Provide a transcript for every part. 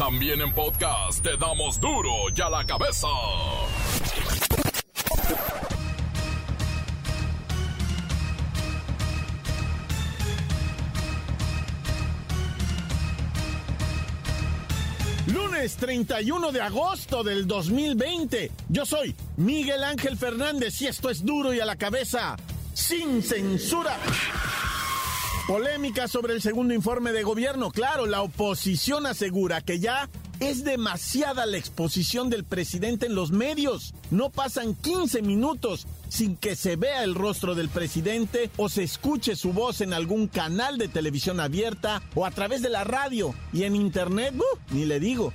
También en podcast te damos duro y a la cabeza. Lunes 31 de agosto del 2020. Yo soy Miguel Ángel Fernández y esto es duro y a la cabeza, sin censura. Polémica sobre el segundo informe de gobierno. Claro, la oposición asegura que ya es demasiada la exposición del presidente en los medios. No pasan 15 minutos sin que se vea el rostro del presidente o se escuche su voz en algún canal de televisión abierta o a través de la radio y en internet, ni le digo.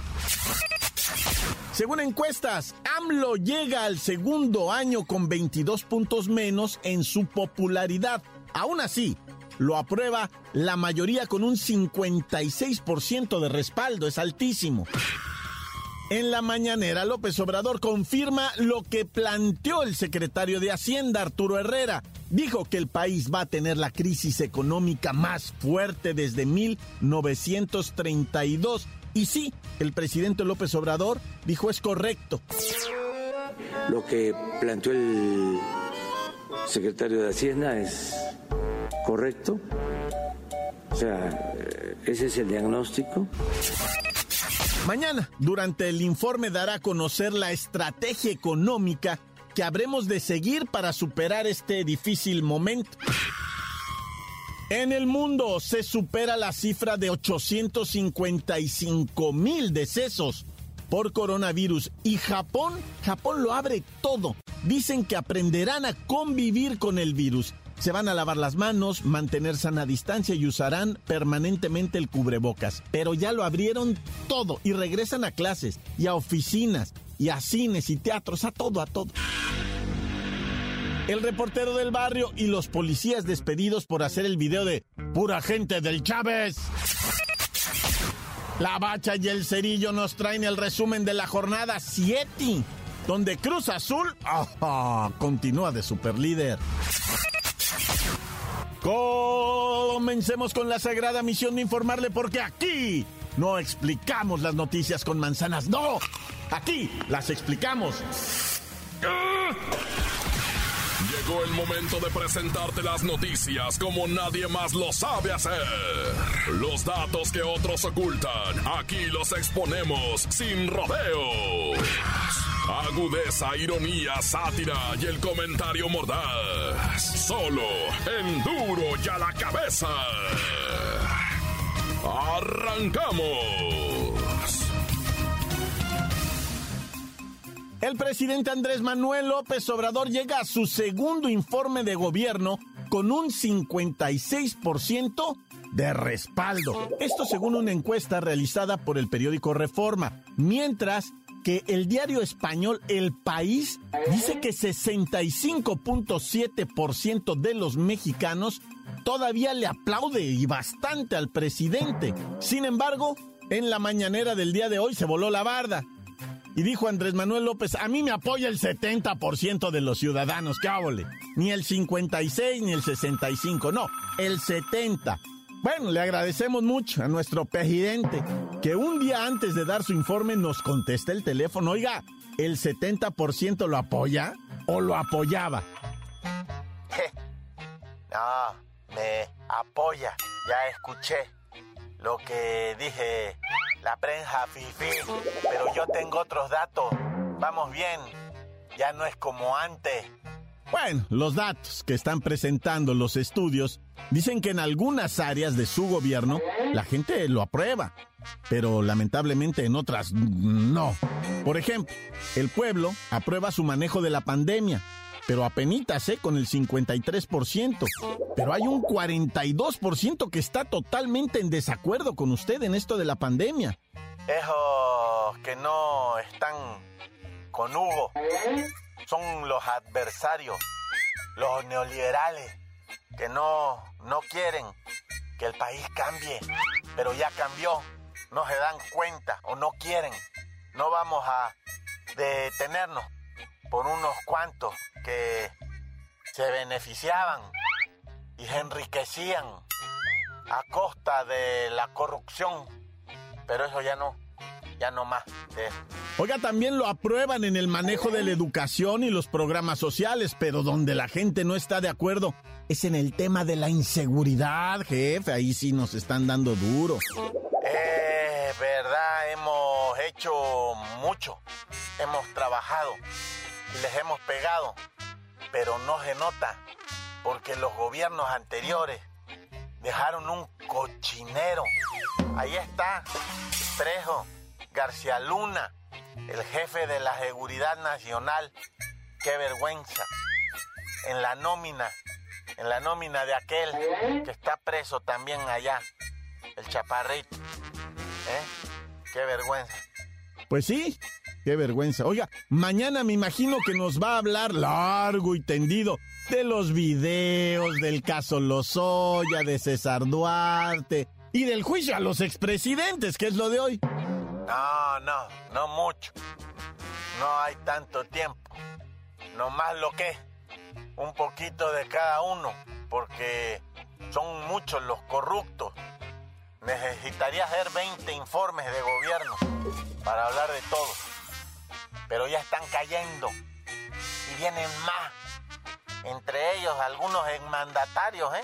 Según encuestas, AMLO llega al segundo año con 22 puntos menos en su popularidad. Aún así, lo aprueba la mayoría con un 56% de respaldo, es altísimo. En la mañanera, López Obrador confirma lo que planteó el secretario de Hacienda, Arturo Herrera. Dijo que el país va a tener la crisis económica más fuerte desde 1932. Y sí, el presidente López Obrador dijo es correcto. Lo que planteó el secretario de Hacienda es correcto. O sea, ese es el diagnóstico. Mañana, durante el informe, dará a conocer la estrategia económica que habremos de seguir para superar este difícil momento. En el mundo se supera la cifra de 855 mil decesos por coronavirus y Japón, Japón lo abre todo. Dicen que aprenderán a convivir con el virus se van a lavar las manos, mantener sana distancia y usarán permanentemente el cubrebocas. Pero ya lo abrieron todo y regresan a clases y a oficinas y a cines y teatros, a todo, a todo. El reportero del barrio y los policías despedidos por hacer el video de pura gente del Chávez. La bacha y el cerillo nos traen el resumen de la jornada 7, donde Cruz Azul continúa de superlíder. Comencemos con la sagrada misión de informarle porque aquí no explicamos las noticias con manzanas, no, aquí las explicamos. Llegó el momento de presentarte las noticias como nadie más lo sabe hacer. Los datos que otros ocultan, aquí los exponemos sin rodeos. Agudeza, ironía, sátira y el comentario mordaz. Solo en duro y a la cabeza. ¡Arrancamos! El presidente Andrés Manuel López Obrador llega a su segundo informe de gobierno con un 56% de respaldo. Esto según una encuesta realizada por el periódico Reforma. Mientras que el diario español El País dice que 65.7% de los mexicanos todavía le aplaude y bastante al presidente. Sin embargo, en la mañanera del día de hoy se voló la barda. Y dijo Andrés Manuel López, a mí me apoya el 70% de los ciudadanos, qué Ni el 56 ni el 65, no, el 70. Bueno, le agradecemos mucho a nuestro presidente que un día antes de dar su informe nos conteste el teléfono. Oiga, ¿el 70% lo apoya o lo apoyaba? No, me apoya. Ya escuché lo que dije la prensa fifi, pero yo tengo otros datos. Vamos bien, ya no es como antes. Bueno, los datos que están presentando los estudios dicen que en algunas áreas de su gobierno la gente lo aprueba, pero lamentablemente en otras no. Por ejemplo, el pueblo aprueba su manejo de la pandemia, pero apenas ¿eh? con el 53%. Pero hay un 42% que está totalmente en desacuerdo con usted en esto de la pandemia. Esos que no están con Hugo son los adversarios, los neoliberales, que no, no quieren que el país cambie, pero ya cambió, no se dan cuenta o no quieren. No vamos a detenernos por unos cuantos que se beneficiaban y se enriquecían a costa de la corrupción, pero eso ya no, ya no más. Oiga, también lo aprueban en el manejo de la educación y los programas sociales, pero donde la gente no está de acuerdo es en el tema de la inseguridad, jefe. Ahí sí nos están dando duro. Es verdad, hemos hecho mucho, hemos trabajado y les hemos pegado, pero no se nota porque los gobiernos anteriores dejaron un cochinero. Ahí está, Trejo, García Luna, el jefe de la Seguridad Nacional. Qué vergüenza. En la nómina, en la nómina de aquel que está preso también allá, el chaparrito. ¿Eh? Qué vergüenza. Pues sí, qué vergüenza. Oiga, mañana me imagino que nos va a hablar largo y tendido de los videos, del caso Lozoya, de César Duarte y del juicio a los expresidentes, que es lo de hoy. No, no, no mucho. No hay tanto tiempo. No más lo que un poquito de cada uno, porque son muchos los corruptos. Necesitaría hacer 20 informes de gobierno para hablar de todo. Pero ya están cayendo y vienen más entre ellos algunos mandatarios, ¿eh?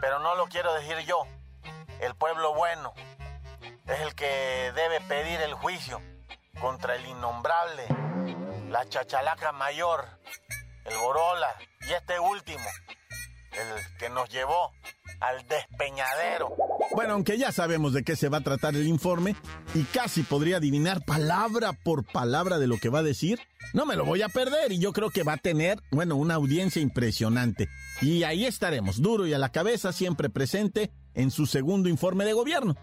Pero no lo quiero decir yo. El pueblo bueno es el que debe pedir el juicio contra el innombrable, la chachalaca mayor, el Borola y este último, el que nos llevó al despeñadero. Bueno, aunque ya sabemos de qué se va a tratar el informe y casi podría adivinar palabra por palabra de lo que va a decir, no me lo voy a perder y yo creo que va a tener, bueno, una audiencia impresionante. Y ahí estaremos, duro y a la cabeza, siempre presente en su segundo informe de gobierno.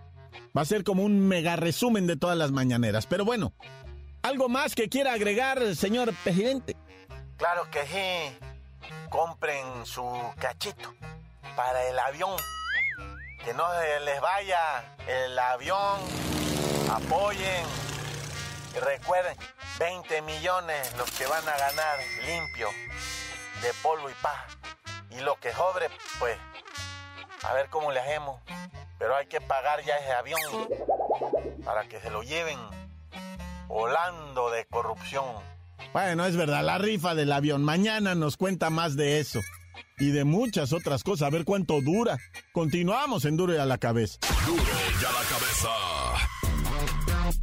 Va a ser como un mega resumen de todas las mañaneras. Pero bueno, ¿algo más que quiera agregar, señor presidente? Claro que sí. Compren su cachito para el avión. Que no les vaya el avión. Apoyen. Y recuerden, 20 millones los que van a ganar limpio de polvo y paja. Y lo que sobre, pues, a ver cómo le hacemos. Pero hay que pagar ya ese avión para que se lo lleven volando de corrupción. Bueno, es verdad, la rifa del avión. Mañana nos cuenta más de eso. Y de muchas otras cosas. A ver cuánto dura. Continuamos en Duro y a la cabeza. Duro y a la cabeza.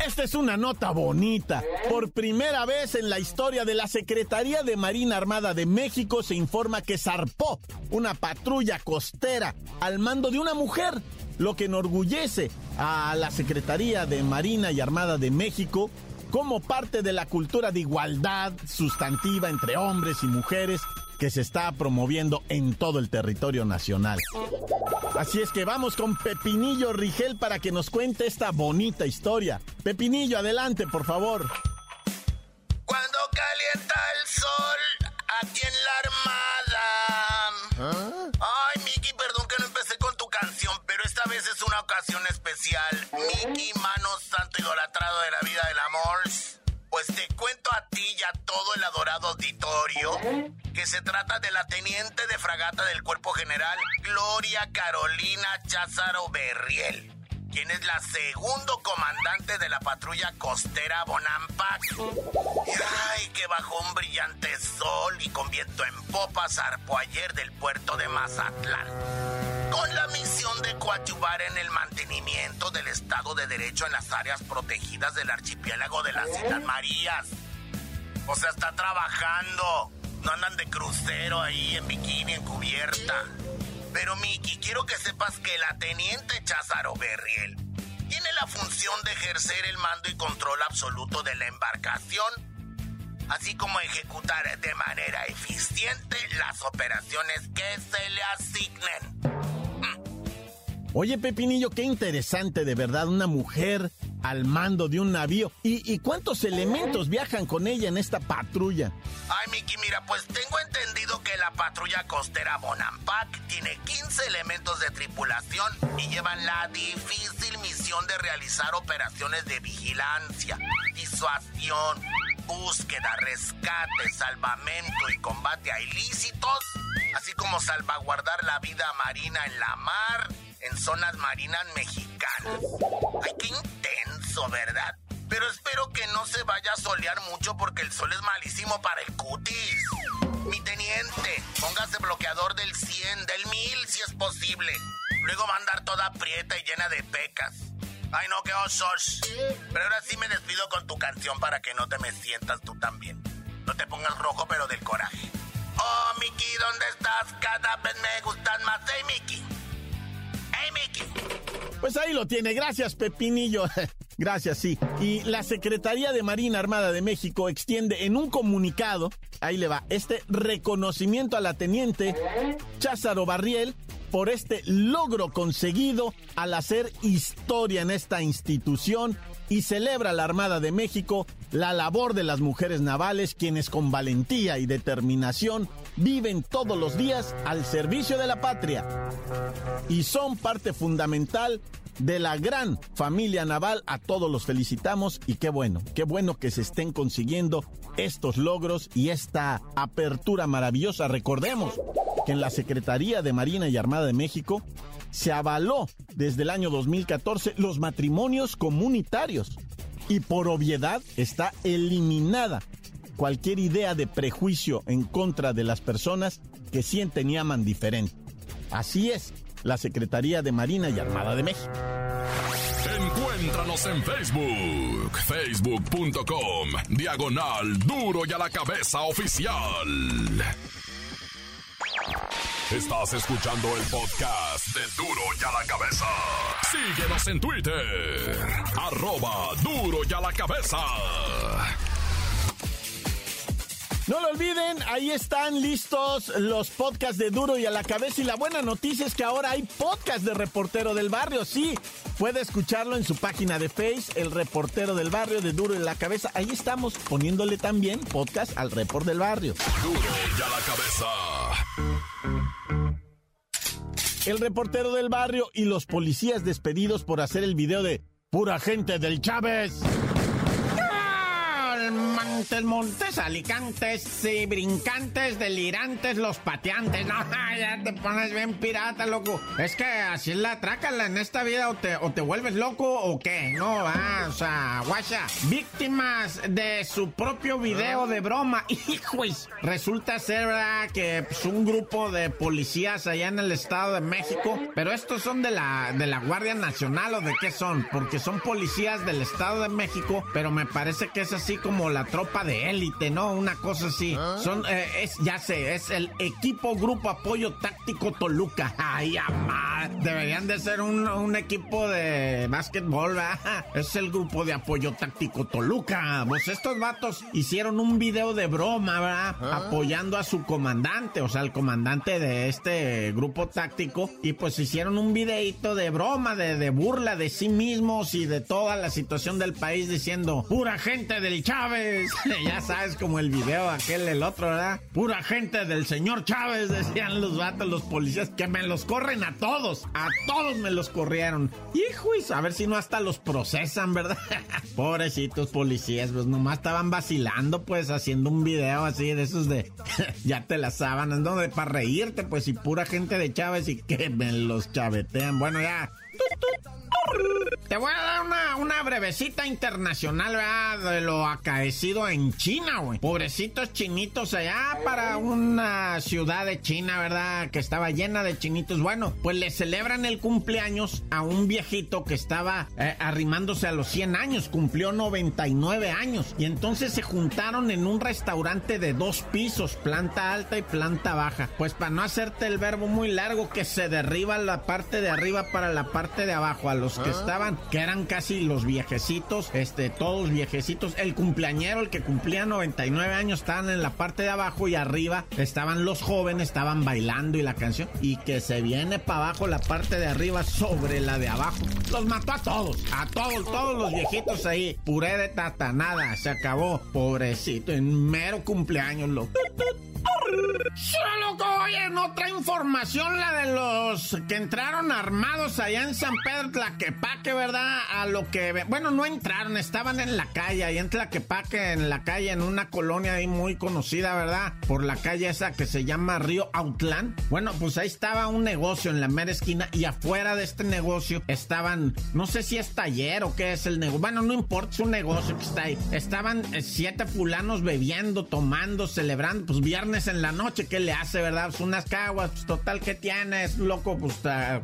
Esta es una nota bonita. Por primera vez en la historia de la Secretaría de Marina Armada de México se informa que zarpó una patrulla costera al mando de una mujer, lo que enorgullece a la Secretaría de Marina y Armada de México como parte de la cultura de igualdad sustantiva entre hombres y mujeres que se está promoviendo en todo el territorio nacional. Así es que vamos con Pepinillo Rigel para que nos cuente esta bonita historia. Pepinillo, adelante, por favor. Cuando calienta el sol aquí en la armada. ¿Ah? Ay, Miki, perdón que no empecé con tu canción, pero esta vez es una ocasión especial. Miki, mano santo idolatrado de la vida del amor. Pues te cuento a ti y a todo el adorado auditorio que se trata de la teniente de fragata del Cuerpo General Gloria Carolina Cházaro Berriel, quien es la segundo comandante de la patrulla costera Bonampak. Ay, que bajo un brillante sol y con viento en popa zarpó ayer del puerto de Mazatlán con la misión de coadyuvar en el mantenimiento del Estado de Derecho en las áreas protegidas del archipiélago de las Islas Marías. O sea, está trabajando. No andan de crucero ahí en bikini, en cubierta. Pero Miki, quiero que sepas que la teniente Cházaro Berriel tiene la función de ejercer el mando y control absoluto de la embarcación, así como ejecutar de manera eficiente las operaciones que se le asignen. Oye, Pepinillo, qué interesante, de verdad, una mujer al mando de un navío. ¿Y, cuántos elementos viajan con ella en esta patrulla? Ay, Miki, mira, pues tengo entendido que la patrulla costera Bonampak tiene 15 elementos de tripulación y llevan la difícil misión de realizar operaciones de vigilancia, disuasión, búsqueda, rescate, salvamento y combate a ilícitos, así como salvaguardar la vida marina en la mar en zonas marinas mexicanas. Ay, qué intenso, ¿verdad? Pero espero que no se vaya a solear mucho porque el sol es malísimo para el cutis. Mi teniente, póngase bloqueador del 100, del 1000 si es posible. Luego va a andar toda aprieta y llena de pecas. Ay, no, qué osos. Pero ahora sí me despido con tu canción para que no te me sientas tú también. No te pongas rojo, pero del coraje. Oh, Mickey, ¿dónde estás? Cada vez me gustan más. Hey, Mickey. Hey, Mickey. Pues ahí lo tiene. Gracias, Pepinillo. Gracias, sí. Y la Secretaría de Marina Armada de México extiende en un comunicado, ahí le va, este reconocimiento a la teniente Cházaro Barriel por este logro conseguido al hacer historia en esta institución y celebra la Armada de México la labor de las mujeres navales quienes con valentía y determinación viven todos los días al servicio de la patria y son parte fundamental de la gran familia naval. A todos los felicitamos y qué bueno, qué bueno que se estén consiguiendo estos logros y esta apertura maravillosa. Recordemos que en la Secretaría de Marina y Armada de México se avaló desde el año 2014 los matrimonios comunitarios y por obviedad está eliminada cualquier idea de prejuicio en contra de las personas que sienten y aman diferente. Así es, la Secretaría de Marina y Armada de México. Encuéntranos en Facebook, facebook.com, diagonal duro y a la cabeza oficial. Estás escuchando el podcast de duro y a la cabeza. Síguenos en Twitter, arroba duro y a la cabeza. No lo olviden, ahí están listos los podcasts de Duro y a la cabeza. Y la buena noticia es que ahora hay podcast de Reportero del Barrio. Sí, puede escucharlo en su página de Face, El Reportero del Barrio de Duro y a la cabeza. Ahí estamos poniéndole también podcast al Report del Barrio. Duro y a la cabeza. El Reportero del Barrio y los policías despedidos por hacer el video de Pura gente del Chávez. Montes, montes, alicantes y brincantes, delirantes, los pateantes. No, ya te pones bien pirata, loco. Es que así la trácala en esta vida, o te, o te vuelves loco o qué. No, va, o sea, guacha. Víctimas de su propio video de broma. Hijos, resulta ser, ¿verdad? Que pues, un grupo de policías allá en el Estado de México, pero estos son de la, de la Guardia Nacional o de qué son, porque son policías del Estado de México, pero me parece que es así como la tropa de élite, ¿no? Una cosa así. Son, eh, es, ya sé, es el equipo Grupo Apoyo Táctico Toluca. Ay, amar. Deberían de ser un, un equipo de básquetbol, ¿verdad? Es el Grupo de Apoyo Táctico Toluca. Pues estos vatos hicieron un video de broma, ¿verdad? Apoyando a su comandante, o sea, el comandante de este grupo táctico. Y pues hicieron un videito de broma, de, de burla de sí mismos y de toda la situación del país diciendo, pura gente del Chávez. ya sabes, como el video aquel, el otro, ¿verdad? Pura gente del señor Chávez, decían los vatos, los policías, que me los corren a todos. A todos me los corrieron. Hijos, a ver si no hasta los procesan, ¿verdad? Pobrecitos policías, pues nomás estaban vacilando, pues, haciendo un video así de esos de ya te las sábanas, ¿no? De para reírte, pues, y pura gente de Chávez y que me los chavetean. Bueno, ya. Te voy a dar una, una brevecita internacional, ¿verdad? De lo acaecido en China, güey. Pobrecitos chinitos allá para una ciudad de China, ¿verdad? Que estaba llena de chinitos. Bueno, pues le celebran el cumpleaños a un viejito que estaba eh, arrimándose a los 100 años. Cumplió 99 años. Y entonces se juntaron en un restaurante de dos pisos, planta alta y planta baja. Pues para no hacerte el verbo muy largo, que se derriba la parte de arriba para la parte de abajo. A los que estaban, que eran casi los viejecitos, este, todos viejecitos. El cumpleañero, el que cumplía 99 años, estaban en la parte de abajo y arriba estaban los jóvenes, estaban bailando y la canción. Y que se viene para abajo la parte de arriba sobre la de abajo. Los mató a todos, a todos, todos los viejitos ahí. Puré de tata, nada, se acabó. Pobrecito, en mero cumpleaños, lo. Loco, oye, en otra información, la de los que entraron armados allá en San Pedro Tlaquepaque, ¿verdad? A lo que, bueno, no entraron, estaban en la calle, ahí en Tlaquepaque, en la calle, en una colonia ahí muy conocida, ¿verdad? Por la calle esa que se llama Río Autlán. Bueno, pues ahí estaba un negocio en la mera esquina y afuera de este negocio estaban, no sé si es taller o qué es el negocio, bueno, no importa, es un negocio que está ahí. Estaban eh, siete fulanos bebiendo, tomando, celebrando, pues viernes en la noche, ¿qué le hace, verdad? Pues unas caguas, pues total, ¿qué tienes, loco? Pues,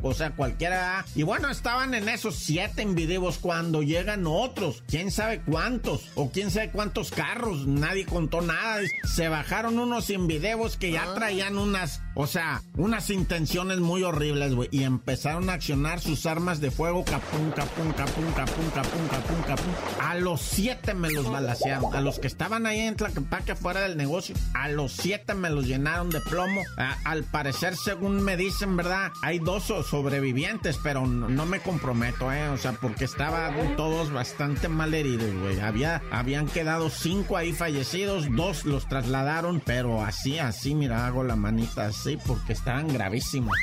o sea, cualquiera. Y bueno, estaban en esos siete individuos cuando llegan otros, quién sabe cuántos, o quién sabe cuántos carros, nadie contó nada. Se bajaron unos invideos que ya ah. traían unas, o sea, unas intenciones muy horribles, güey, y empezaron a accionar sus armas de fuego, capum, capum, capum, capum, capum, capum, capum. A los siete me los balacearon, a los que estaban ahí en Tlaquepaque fuera del negocio, a los siete me los llenaron de plomo. al parecer, según me dicen, ¿verdad? Hay dos sobrevivientes, pero no, me comprometo, ¿eh? O sea, porque estaban todos bastante mal heridos, güey. Había, habían quedado cinco ahí fallecidos, dos los trasladaron, pero así, así, mira, hago la manita así porque estaban gravísimos.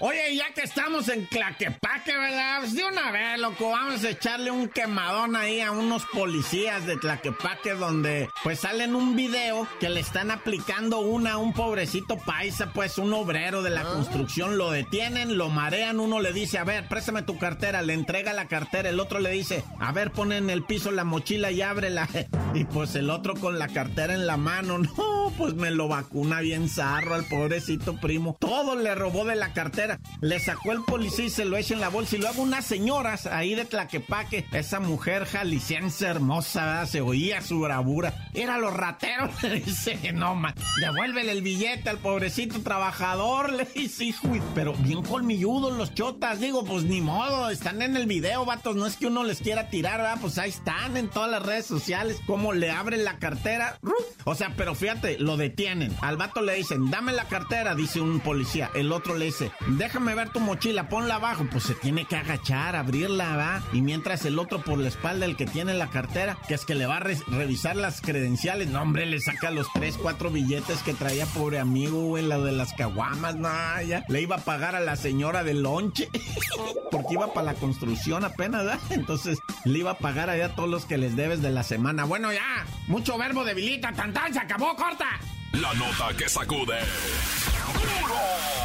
Oye, ya que estamos en Claquepaque, ¿verdad? Pues de una vez, loco, vamos a echarle un quemadón ahí a unos policías de Tlaquepaque donde pues salen un video que le están aplicando una a un pobrecito paisa, pues un obrero de la ah. construcción, lo detienen, lo marean, uno le dice, a ver, préstame tu cartera, le entrega la cartera, el otro le dice, a ver, pone en el piso la mochila y ábrela. Y pues el otro con la cartera en la mano, no, pues me lo vacuna bien zarro al pobrecito primo. Todo le robó de la cartera le sacó el policía y se lo echa en la bolsa. Y luego unas señoras ahí de Tlaquepaque, esa mujer jalisciense hermosa, se oía su bravura. Era los rateros, le dice, no, man, devuélvele el billete al pobrecito trabajador, le dice, hijo, pero bien colmilludos los chotas. Digo, pues ni modo, están en el video, vatos, no es que uno les quiera tirar, ¿verdad? Pues ahí están en todas las redes sociales, como le abren la cartera. O sea, pero fíjate, lo detienen. Al vato le dicen, dame la cartera, dice un policía. El otro le dice, déjame ver tu mochila, ponla abajo. Pues se tiene que agachar, abrirla, va. Y mientras el otro por la espalda, el que tiene la cartera, que es que le va a revisar las credenciales. No, hombre, le saca los tres, cuatro billetes que traía, pobre amigo, güey, la de las caguamas, no, ya. Le iba a pagar a la señora del lonche, porque iba para la construcción apenas, ¿verdad? Entonces le iba a pagar allá todos los que les debes de la semana. Bueno, ya, mucho verbo debilita, tan, se acabó, corta. La nota que sacude.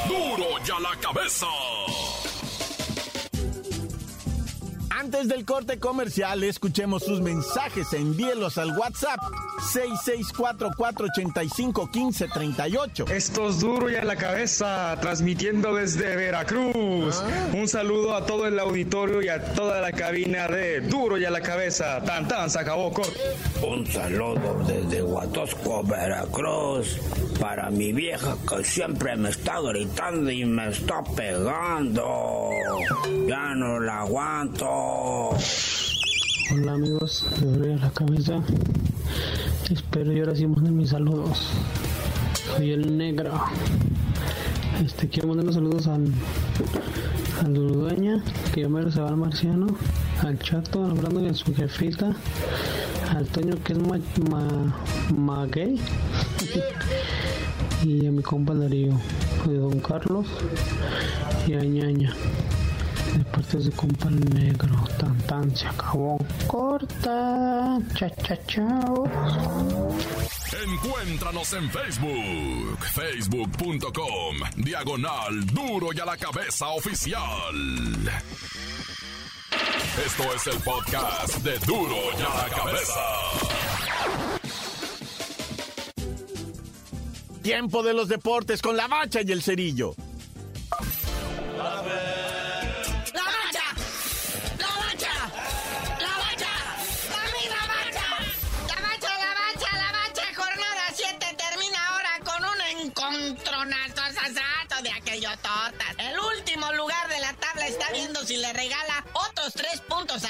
¡Duro! ¡Duro ya la cabeza! Antes del corte comercial, escuchemos sus mensajes. Envíelos al WhatsApp 664-485-1538. Esto es duro y a la cabeza, transmitiendo desde Veracruz. Ah. Un saludo a todo el auditorio y a toda la cabina de Duro y a la cabeza. Tan tan, se acabó. Un saludo desde Huatosco, Veracruz, para mi vieja que siempre me está gritando y me está pegando. Ya no la aguanto. Hola amigos, de la cabeza. Espero y ahora sí manden mis saludos. Soy el negro. Este quiero mandar los saludos al al dueña, que yo me al marciano, al chato, al Brandon y a su jefita, al Toño que es ma, gay, y a mi compa Darío, de Don Carlos y a ñaña de parte de compa negro. Tan tan se acabó. Corta. Cha cha chao. Encuéntranos en Facebook, facebook.com, diagonal duro y a la cabeza oficial. Esto es el podcast de duro y a la cabeza. Tiempo de los deportes con la bacha y el cerillo.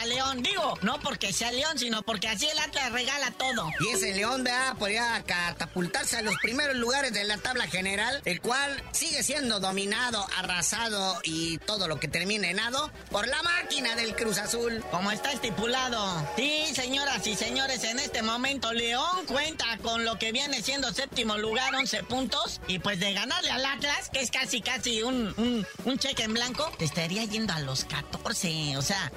León. Digo, no porque sea León, sino porque así el Atlas regala todo. Y ese León, vea, podría catapultarse a los primeros lugares de la tabla general, el cual sigue siendo dominado, arrasado y todo lo que termine en ado por la máquina del Cruz Azul. Como está estipulado. Sí, señoras y señores, en este momento León cuenta con lo que viene siendo séptimo lugar, 11 puntos. Y pues de ganarle al Atlas, que es casi, casi un, un, cheque en blanco, estaría yendo a los 14. O sea,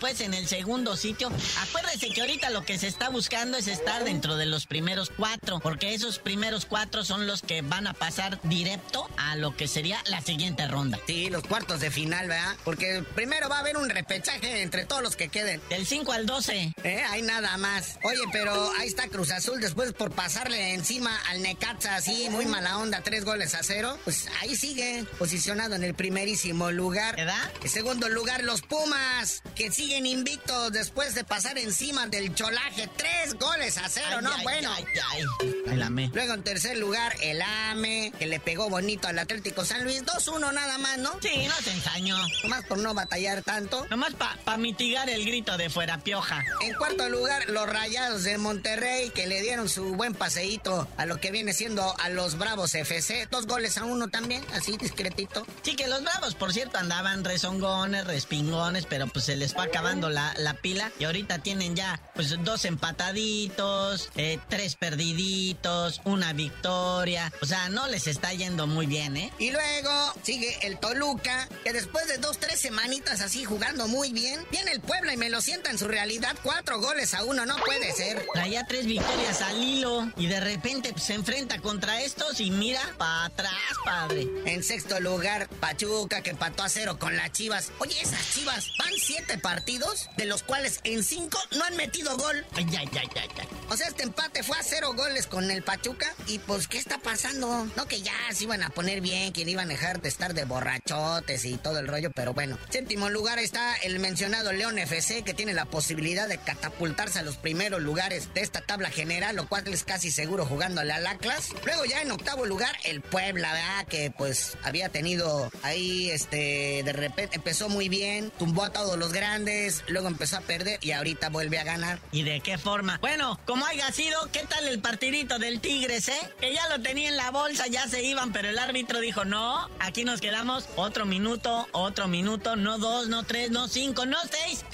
pues en el segundo sitio. Acuérdese que ahorita lo que se está buscando es estar dentro de los primeros cuatro. Porque esos primeros cuatro son los que van a pasar directo a lo que sería la siguiente ronda. Sí, los cuartos de final, ¿verdad? Porque primero va a haber un repechaje entre todos los que queden. Del 5 al 12. Eh, hay nada más. Oye, pero ahí está Cruz Azul después por pasarle encima al Necaxa así, muy mala onda, tres goles a cero. Pues ahí sigue, posicionado en el primerísimo lugar. ¿Verdad? En segundo lugar, los Pumas, que siguen invictos después de pasar encima del cholaje. Tres goles a cero, ¿no? bueno. Ay, ay, el AME. Luego en tercer lugar, el AME, que le pegó bonito al Atlético San Luis. 2-1 nada más, ¿no? Sí, no se ensañó. Nomás por no batallar tanto. Nomás para pa mitigar el grito de fuera pioja. En cuarto lugar, los Rayados de Monterrey, que le dieron su buen paseíto a lo que viene siendo a los Bravos FC. Dos goles a uno también, así discretito. Sí, que los Bravos, por cierto, andaban rezongones, respingones, pero pues se les fue acabando la, la pila. Y ahorita tienen ya, pues, dos empataditos, eh, tres perdiditos, una victoria. O sea, no les está yendo muy bien, ¿eh? Y luego sigue el Toluca, que después de dos, tres semanitas así jugando muy bien, viene el Puebla y me lo sienta en su realidad. Cuatro goles a uno, no puede ser. Traía tres victorias al hilo y de repente pues, se enfrenta contra estos y mira para atrás, padre. En sexto lugar, Pachuca, que empató a cero con las Chivas. Oye, esas Chivas van siete partidos, de los cuales en cinco no han metido gol. Ay, ay, ay, ay, ay. O sea, este empate fue a cero goles con el Pachuca. Y pues, ¿qué está pasando? No que ya se iban a poner bien, que iban a dejar de estar de borrachotes y todo el rollo, pero bueno. Séptimo lugar está el mencionado León FC, que tiene la posibilidad de catapultarse a los primeros lugares de esta tabla general, lo cual es casi seguro jugándole al Atlas. Luego ya en octavo lugar, el Puebla, ¿verdad? Que pues había tenido ahí, este, de repente empezó muy bien, tumbó a todos los grandes, luego empezó a perder y ahorita vuelve a ganar. ¿Y de qué forma? Bueno, como haya sido, ¿qué tal el partidito del Tigres, eh? Que ya lo tenía en la bolsa, ya se iban, pero el árbitro dijo, no, aquí nos quedamos otro minuto, otro minuto, no dos, no tres, no cinco, no seis,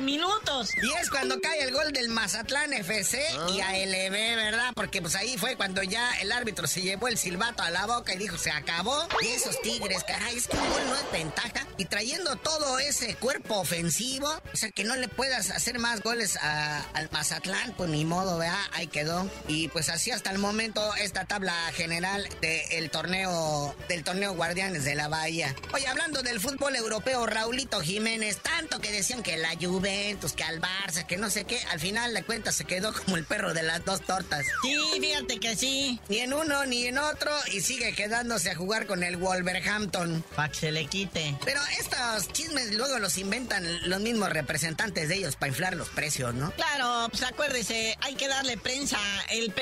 minutos. Y es cuando cae el gol del Mazatlán FC y a LB, ¿verdad? Porque pues ahí fue cuando ya el árbitro se llevó el silbato a la boca y dijo, se acabó. Y esos Tigres, caray, es que un gol no es ventaja. Y trayendo todo ese cuerpo ofensivo, o sea, que no le puedas hacer más goles al Mazatlán, pues ni modo, ¿verdad? Ahí quedó. Y pues así hasta el momento esta tabla general del torneo, del torneo Guardianes de la Bahía. Oye, hablando del fútbol europeo, Raulito Jiménez, tanto que decían que la Juventus, que al Barça, que no sé qué, al final de cuentas se quedó como el perro de las dos tortas. Sí, fíjate que sí. Ni en uno ni en otro y sigue quedándose a jugar con el Wolverhampton. Para que se le quite. Pero estos chismes luego los inventan los mismos representantes de ellos para inflar los precios, ¿no? Claro, pues acuérdese, hay que darle prensa. El,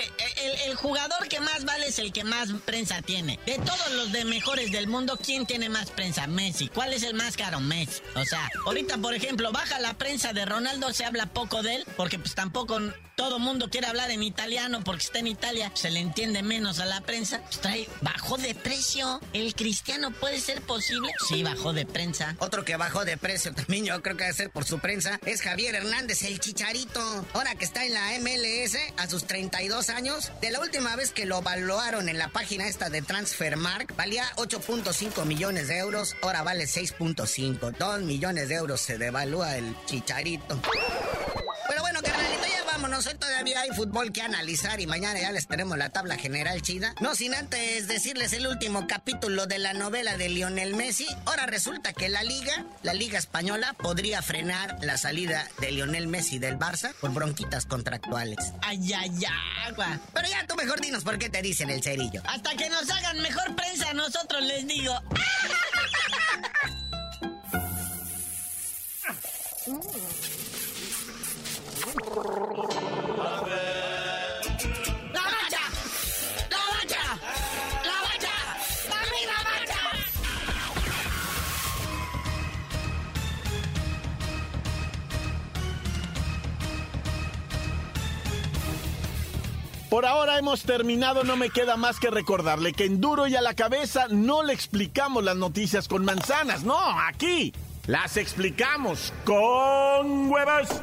el, jugador que más vale es el que más prensa tiene. De todos los de mejores del mundo, ¿quién tiene más prensa? Messi. ¿Cuál es el más caro? Messi. O sea, ahorita, por ejemplo, baja la prensa de Ronaldo, se habla poco de él, porque pues tampoco todo mundo quiere hablar en italiano porque está en Italia, se le entiende menos a la prensa. Pues trae, bajó de precio. ¿El cristiano puede ser posible? Sí, bajó de prensa. Otro que bajó de precio también, yo creo que debe ser por su prensa, es Javier Hernández, el chicharito. Ahora que está en la MLS a sus 32 años, de la última vez que lo evaluaron en la página esta de Transfermark, valía 8.5 millones de euros, ahora vale 6.5. 2 millones de euros se devalúa el chicharito. Vámonos. Hoy todavía hay fútbol que analizar y mañana ya les tenemos la tabla general chida. No sin antes decirles el último capítulo de la novela de Lionel Messi. Ahora resulta que la liga, la liga española, podría frenar la salida de Lionel Messi del Barça por bronquitas contractuales. Ay, ay, ay. Pero ya tú mejor dinos por qué te dicen el cerillo. Hasta que nos hagan mejor prensa, nosotros les digo. Por ahora hemos terminado, no me queda más que recordarle que en duro y a la cabeza no le explicamos las noticias con manzanas, no, aquí las explicamos con huevas.